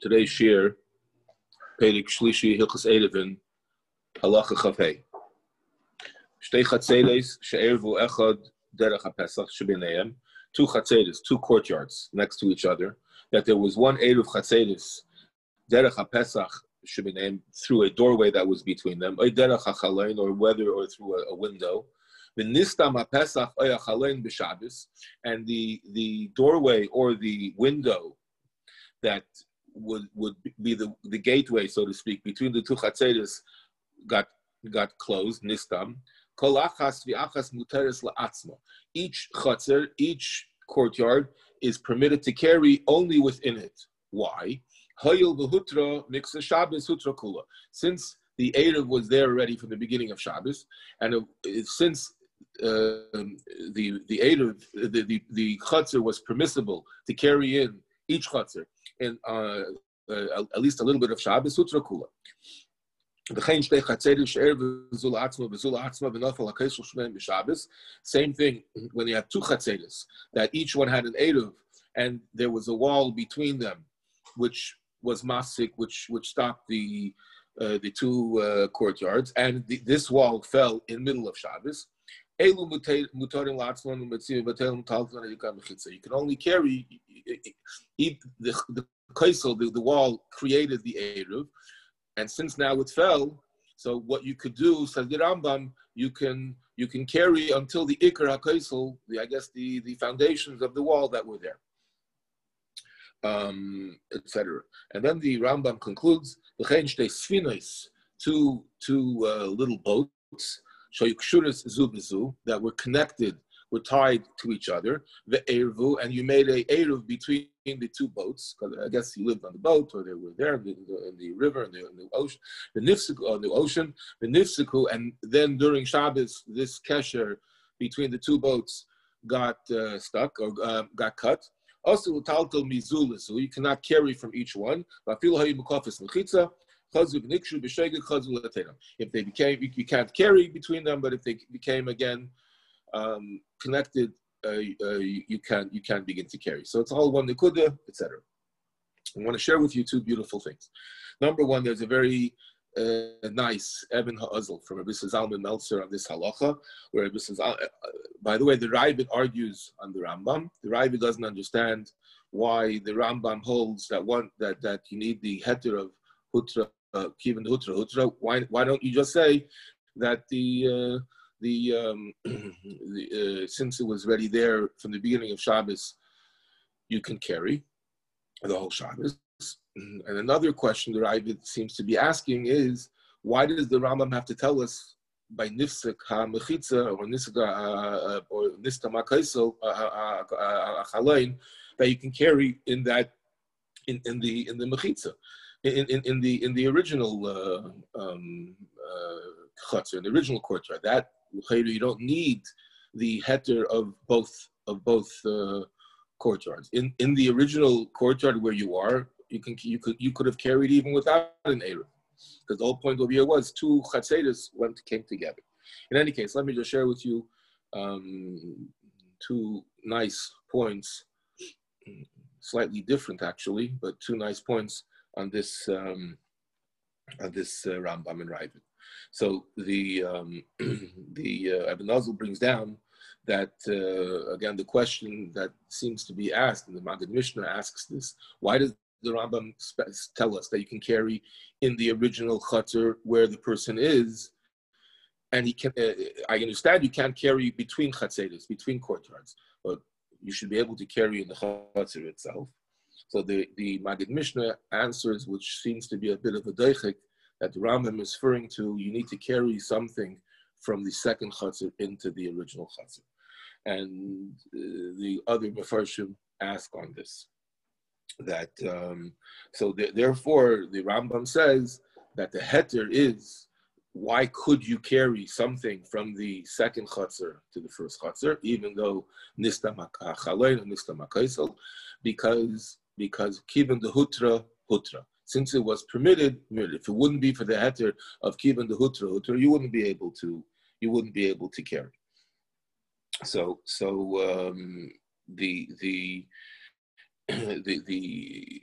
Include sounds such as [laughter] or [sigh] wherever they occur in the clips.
today's shir, Perik Shlishi Hilchas Erevin, Halacha Chavei. Shtei Chatzedes she'ervu echad derech haPesach shebineim. Two Chatzedes, two courtyards next to each other. That there was one Erev Chatzedes derech haPesach shebineim through a doorway that was between them, or derech hachalein, or whether or through a, a window. The nistam haPesach oyachalein b'Shabbos, and the the doorway or the window that would would be the, the gateway, so to speak, between the two chatzeres got got closed, nistam. Each chatzer, each courtyard is permitted to carry only within it. Why? Since the Erev was there already from the beginning of Shabbos, and it, since uh, the the Erev, the, the, the was permissible to carry in each chutzner in uh, uh, at least a little bit of Shabbos, Sutra Kula. Same thing when you have two chatzeris, that each one had an eruv, and there was a wall between them, which was masik, which which stopped the uh, the two uh, courtyards, and the, this wall fell in middle of Shabbos. You can only carry the, the kaisel, the, the wall created the Eruv, and since now it fell, so what you could do, says the Rambam, you can you can carry until the Ikar HaKaisel, the I guess the, the foundations of the wall that were there. Um, etc. And then the Rambam concludes, two two uh, little boats, that were connected were tied to each other, the Eruv, and you made a Eruv between the two boats, because I guess you lived on the boat or they were there in the, in the river, in the, in the, ocean, the Nifsiku, on the ocean, the Nifsiku, and then during Shabbos, this kesher between the two boats got uh, stuck or uh, got cut. Also, so you cannot carry from each one. If they became, you can't carry between them, but if they became again um, connected, uh, uh, you can you can begin to carry. So it's all one nikuda, etc. I want to share with you two beautiful things. Number one, there's a very uh, nice Eben Ha'azl from Rabbi Zalman Meltzer on this halacha, where Rabbi uh, by the way, the Raavad argues on the Rambam. The Raavad doesn't understand why the Rambam holds that one that that you need the heter of hutra, uh, hutra hutra. Why why don't you just say that the uh, the, um, the uh, since it was already there from the beginning of Shabbos, you can carry the whole Shabbos. And another question that I seems to be asking is, why does the Rambam have to tell us by nifsek ha mechitza or nifsek uh, or nista makaisel that you can carry in that in, in the in the mechitza in, in, in the in the original uh, um, uh, in the original courtyard that you don't need the heter of both of both uh, courtyards. In in the original courtyard where you are, you can you could you could have carried even without an eruv, because the whole point of here was two chatzedas went came together. In any case, let me just share with you um, two nice points, slightly different actually, but two nice points on this um, on this uh, Rambam and Raavad. So the um, [clears throat] the uh, Aben brings down that uh, again the question that seems to be asked, and the Maggid Mishnah asks this: Why does the Rambam tell us that you can carry in the original chutzner where the person is, and he can? Uh, I understand you can't carry between chatzeres, between courtyards, but you should be able to carry in the chutzner itself. So the the Maggid Mishnah answers, which seems to be a bit of a deichik, that Rambam is referring to, you need to carry something from the second chutzner into the original chutzner. And uh, the other Mefarshim ask on this. That um, so th- therefore the Rambam says that the heter is why could you carry something from the second chutzner to the first chutzner, even though nista chalein and nista because because kiven the hutra hutra since it was permitted, if it wouldn't be for the heter of kivan the hutra hutra, you wouldn't be able to, you wouldn't be able to carry. So, so um, the the [clears throat] the the,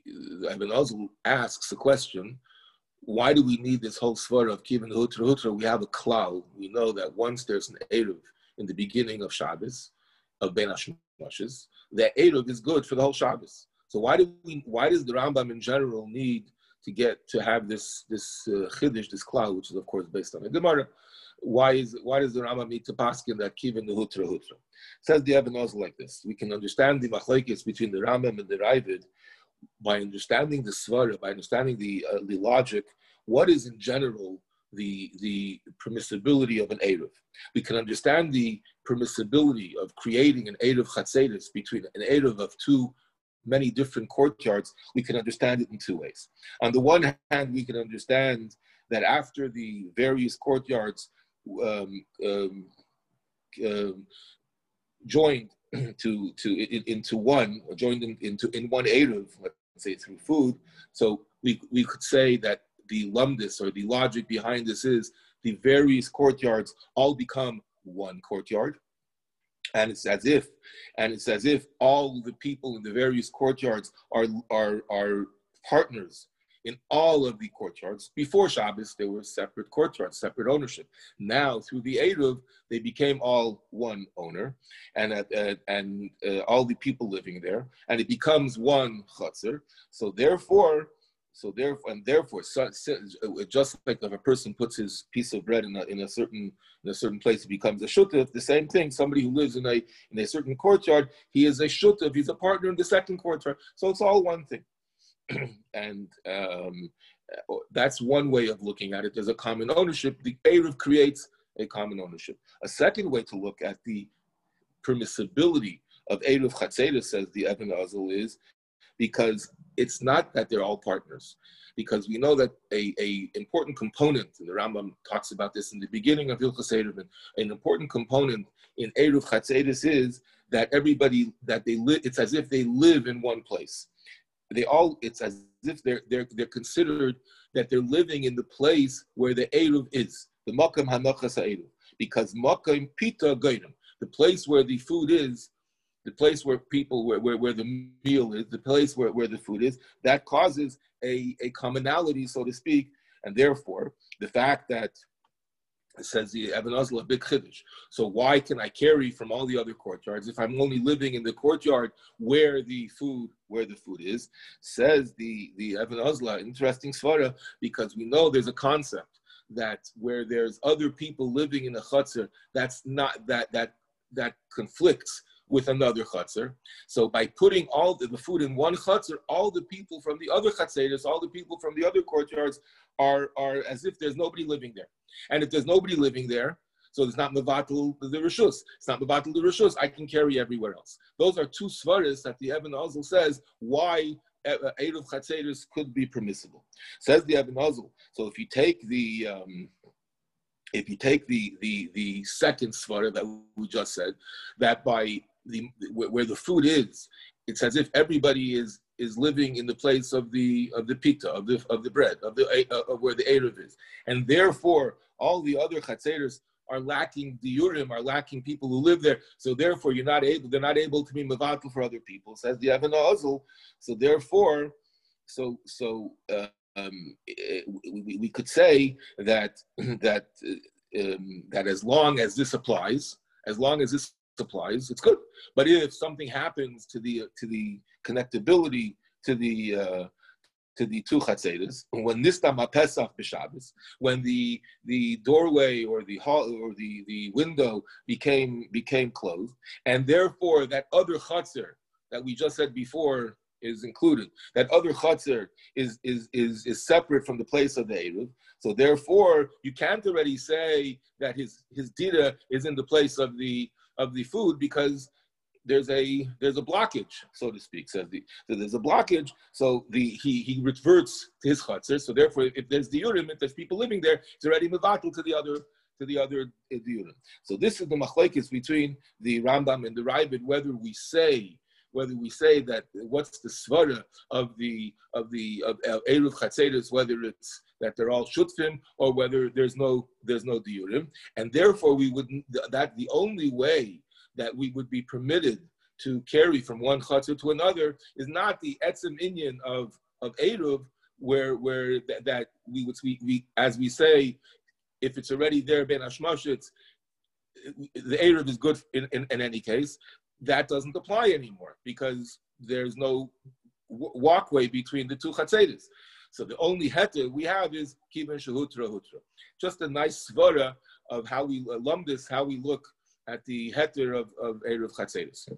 Ibn Azul asks the question, why do we need this whole svara of kivin hutra hutra? We have a cloud. We know that once there's an eruv in the beginning of Shabbos, of Ben Hashemoshes, that eruv is good for the whole Shabbos. So why do we? Why does the Rambam in general need to get to have this this uh, chiddush, this cloud, which is of course based on the Gemara? Why is why does the Rambam need to paskin that kivin the hutra hutra? Says the Ibn like this. We can understand the machlekes between the Rambam and the Raavad by understanding the svara, by understanding the uh, the logic. What is in general the the permissibility of an eruv? We can understand the permissibility of creating an eruv chatzedis between an eruv of two many different courtyards. We can understand it in two ways. On the one hand, we can understand that after the various courtyards um, um, um, joined [clears throat] to to in, into one, joined in, into in one eruv, let's say through food. So we we could say that the lumdis or the logic behind this is the various courtyards all become one courtyard, and it's as if and it's as if all the people in the various courtyards are are are partners in all of the courtyards. Before Shabbos, they were separate courtyards, separate ownership. Now, through the Eruv, they became all one owner, and uh, and uh, all the people living there, and it becomes one chutzner. So therefore, so therefore, and therefore, so, so, just like if a person puts his piece of bread in a, in a certain in a certain place, it becomes a shutav. The same thing. Somebody who lives in a in a certain courtyard, he is a shutav. He's a partner in the second courtyard. So it's all one thing. [clears throat] and um, that's one way of looking at it. There's a common ownership. The Erev creates a common ownership. A second way to look at the permissibility of Erev Chatzeda, says the Ibn Azul, is because it's not that they're all partners. Because we know that a, a important component, and the Rambam talks about this in the beginning of Hilchas Erev, an important component in Erev Chatzedis is that everybody, that they live, it's as if they live in one place they all it's as if they're they're they're considered that they're living in the place where the Eruv is, the Makam Hanachas Eruv. Because Makam Pita Gainim, the place where the food is, the place where people where, where, where the meal is, the place where, where the food is, that causes a, a commonality, so to speak, and therefore the fact that it says the Ibn Azla big chiddush. So why can I carry from all the other courtyards if I'm only living in the courtyard where the food where the food is? Says the the Ibn Azla interesting svara because we know there's a concept that where there's other people living in a chutzner, that's not that that that conflicts with another chutzner. So by putting all the, the, food in one chutzner, all the people from the other chutzneres, all the people from the other courtyards are, are as if there's nobody living there. And if there's nobody living there, so it's not mevatel the rishus. It's not mevatel the rishus. I can carry everywhere else. Those are two svaras that the Ibn Azul says why Erev Chatzedus could be permissible. Says the Ibn Azul. So if you take the um, if you take the the the second svara that we just said, that by the where the food is, it's as if everybody is is living in the place of the of the pita of the of the bread of the uh, of where the erev is, and therefore all the other chatzeres are lacking the urim, are lacking people who live there. So therefore, you're not able. They're not able to be mevatel for other people. Says the Evan Azul. So therefore, so so uh, um, we, we could say that [clears throat] that uh, um, that as long as this applies, as long as this applies, it's good. But if something happens to the to the connectability to the uh, to the two chatzedus, when nistama pesach b'Shabbos, when the the doorway or the hall or the the window became became closed, and therefore that other chatzer that we just said before is included. That other chutzner is, is, is, is separate from the place of the Eruv. So therefore, you can't already say that his, his dita is in the place of the, of the food because there's a there's a blockage, so to speak. Says the so there's a blockage. So the he he reverts to his chutzner. So therefore, if there's the urim, if there's people living there, it's already mevatel to the other to the other uh, diurim. So this is the machlekes between the Rambam and the Raavad, whether we say whether we say that what's the svara of the of the of uh, eruv chatzedus, whether it's that they're all shutfim or whether there's no there's no diurim, and therefore we would that the only way that we would be permitted to carry from one chatzah to another is not the etzim inyan of of eruv, where where th- that we would we, we as we say, if it's already there ben hashmashitz, the eruv is good in, in, in any case. That doesn't apply anymore because there's no w- walkway between the two chatzedis. So the only heter we have is kivan shahutra hutra. Just a nice svara of how we this, how we look at the heter of, of Erev Chatzedis.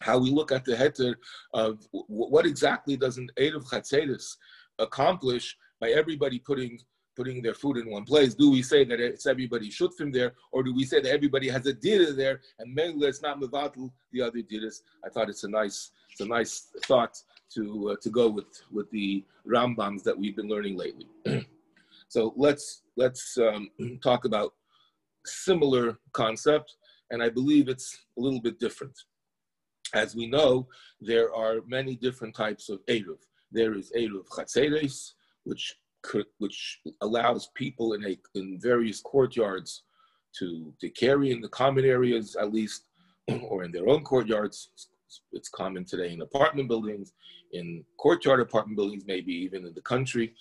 How we look at the heter of what exactly does an Erev Chatzedis accomplish by everybody putting putting their food in one place? Do we say that it's everybody should from there, or do we say that everybody has a dita there and maybe it's not mevatel the other ditas? I thought it's a nice it's a nice thought to uh, to go with with the Rambams that we've been learning lately. [clears throat] so let's let's um, [clears throat] talk about similar concept, and I believe it's a little bit different. As we know, there are many different types of Eruv. There is Eruv Chatzeres, which which allows people in a in various courtyards to to carry in the common areas at least, [clears throat] or in their own courtyards. It's common today in apartment buildings, in courtyard apartment buildings, maybe even in the country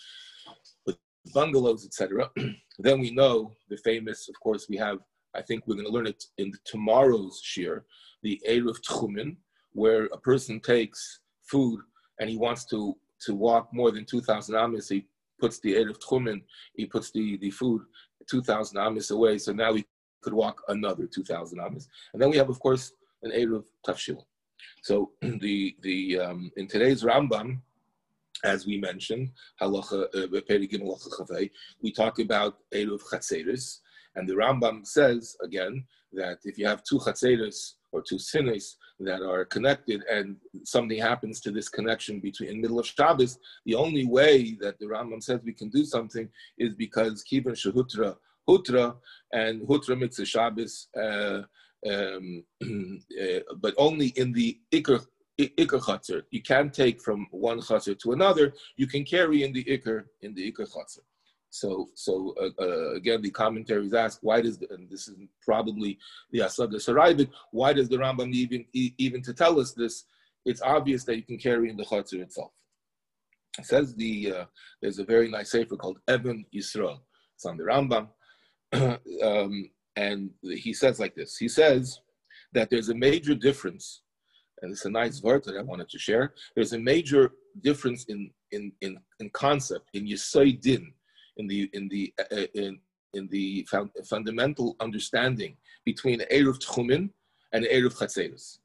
with bungalows, etc. [clears throat] then we know the famous, of course, we have, I think we're going to learn it in tomorrow's shir, the Eruv Tchumen, where a person takes food and he wants to, to walk more than 2,000 amis. He puts the Eruv Tchumen, he puts the, the food 2,000 amis away. So now he could walk another 2,000 amis. And then we have, of course, an Eruv Tafshil. So [clears throat] the, the, um, in today's Rambam, as we mentioned, halacha uh, we talk about eruv chatzeris, and the Rambam says again that if you have two chatzeris or two sinners that are connected, and something happens to this connection between in the middle of Shabbos, the only way that the Rambam says we can do something is because kivan shehutra hutra and hutra mitzvah Shabbos. Uh, um, [clears throat] uh, but only in the ikr ikr chatzar. You can take from one chatzar to another. You can carry in the ikr in the ikr chatzar. So, so uh, uh, again, the commentaries ask why does the, and this is probably the Asaga Saraibit, why does the Rambam even even to tell us this? It's obvious that you can carry in the chatzar itself. It says the uh, there's a very nice sefer called Eben Yisrael. It's on the Rambam, [clears throat] um, and he says like this. He says that there's a major difference and it's a nice word that I wanted to share. There's a major difference in in in, in concept in Yisai Din, in the in the uh, uh in in the found, fundamental understanding between Eruv Tchumin and Eruv Chatzeris.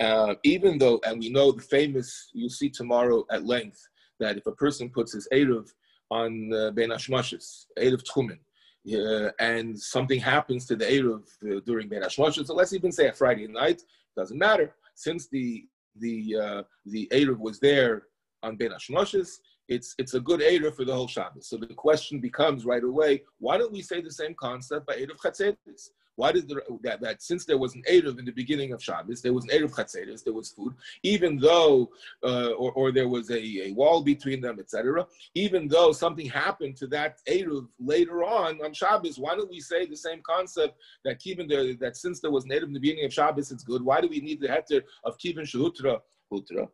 Uh, even though, and we know the famous, you'll see tomorrow at length, that if a person puts his Eruv on uh, Ben Hashmashis, Eruv Tchumin, uh, and something happens to the Eruv uh, during Ben Hashmashis, so let's even say a Friday night, doesn't matter since the the uh, the Erev was there on Ben Hashmoshes, it's it's a good Erev for the whole Shabbos. So the question becomes right away, why don't we say the same concept by Erev Chatzetis? Why did the, that, that since there was an Erev in the beginning of Shabbos, there was an Erev Chatzetis, there was food, even though, uh, or, or there was a, a wall between them, etc. Even though something happened to that Erev later on on Shabbos, why don't we say the same concept that even there, that since there was an Erev in the beginning of Shabbos, it's good. Why do we need the heter of Kivin Shahutra Hutra?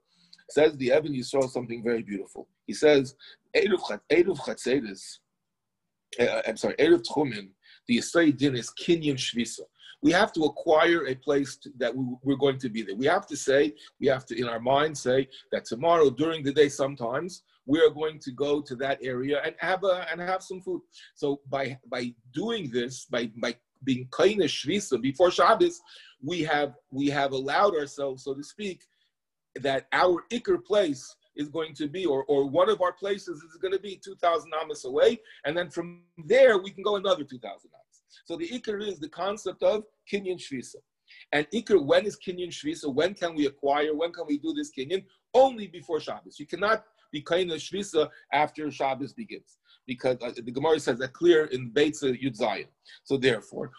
Says the Evan Yisrael something very beautiful. He says, Erev Chatzetis, uh, I'm sorry, Erev Tchumin the Yisrael din is Kinyan Shvisa. We have to acquire a place to, that we, we're going to be there. We have to say, we have to in our mind say that tomorrow during the day sometimes we are going to go to that area and have a, and have some food. So by by doing this, by by being kaina shvisa before Shabbos, we have we have allowed ourselves, so to speak, that our ikr place is going to be, or, or one of our places is going to be 2,000 amas away, and then from there we can go another 2,000 amas. So the ikr is the concept of kinyan shvisa. And ikr, when is kinyan shvisa? When can we acquire? When can we do this kinyan? Only before Shabbos. You cannot be kinyan shvisa after Shabbos begins. Because uh, the Gemara says that clear in Beitza Yud Zayin. So therefore,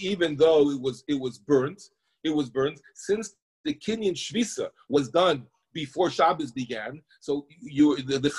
even though it was it was burnt, it was burnt since the kinyan shvisa was done before Shabbos began. So you, the, the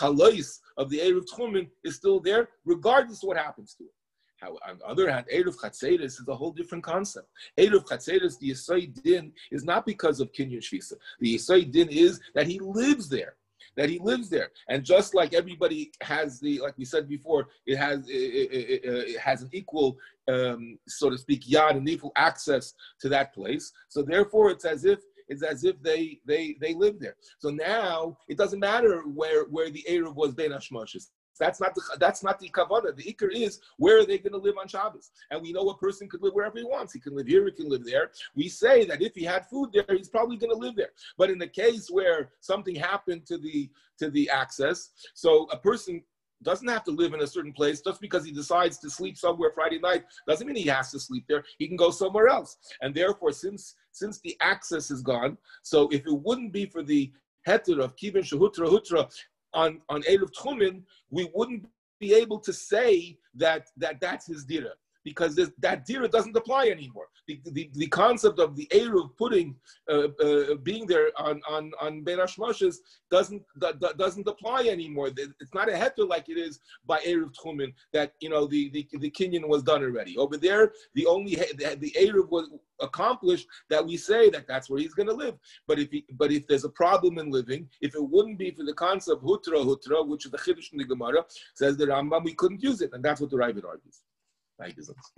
of the Erev Tchumen is still there, regardless of what happens to it. How, on the other hand, Eruv Chatzeris is a whole different concept. Eruv Chatzeris, the Yisai Din, is not because of Kinyan Shvisa. The Yisai Din is that he lives there that he lives there. And just like everybody has the, like we said before, it has it, it, it, it has an equal, um, so to speak, yad and equal access to that place. So therefore, it's as if it's as if they they they live there. So now it doesn't matter where where the Erev was Ben Hashmashis. That's not the that's not the kavana. The ikr is where are they going to live on Shabbos? And we know a person could live wherever he wants. He can live here, he can live there. We say that if he had food there, he's probably going to live there. But in the case where something happened to the to the access, so a person doesn't have to live in a certain place just because he decides to sleep somewhere Friday night doesn't mean he has to sleep there. He can go somewhere else. And therefore, since since the access is gone, so if it wouldn't be for the heter of kivin shahutra hutra on on Erev Tchumen, we wouldn't be able to say that that that's his dira because that dira doesn't apply anymore. The, the, the concept of the Eruv putting, uh, uh, being there on, on, on Ben doesn't, doesn't apply anymore. It's not a heter like it is by Eruv Tchumen that, you know, the, the, the Kinyan was done already. Over there, the only, the, the Eruv was accomplished that we say that that's where he's going to live. But if he, but if there's a problem in living, if it wouldn't be for the concept hutra hutra, which is the Chiddush in the Gemara, says the Rambam, we couldn't use it. And that's what the Raavad argues. Danke sonst.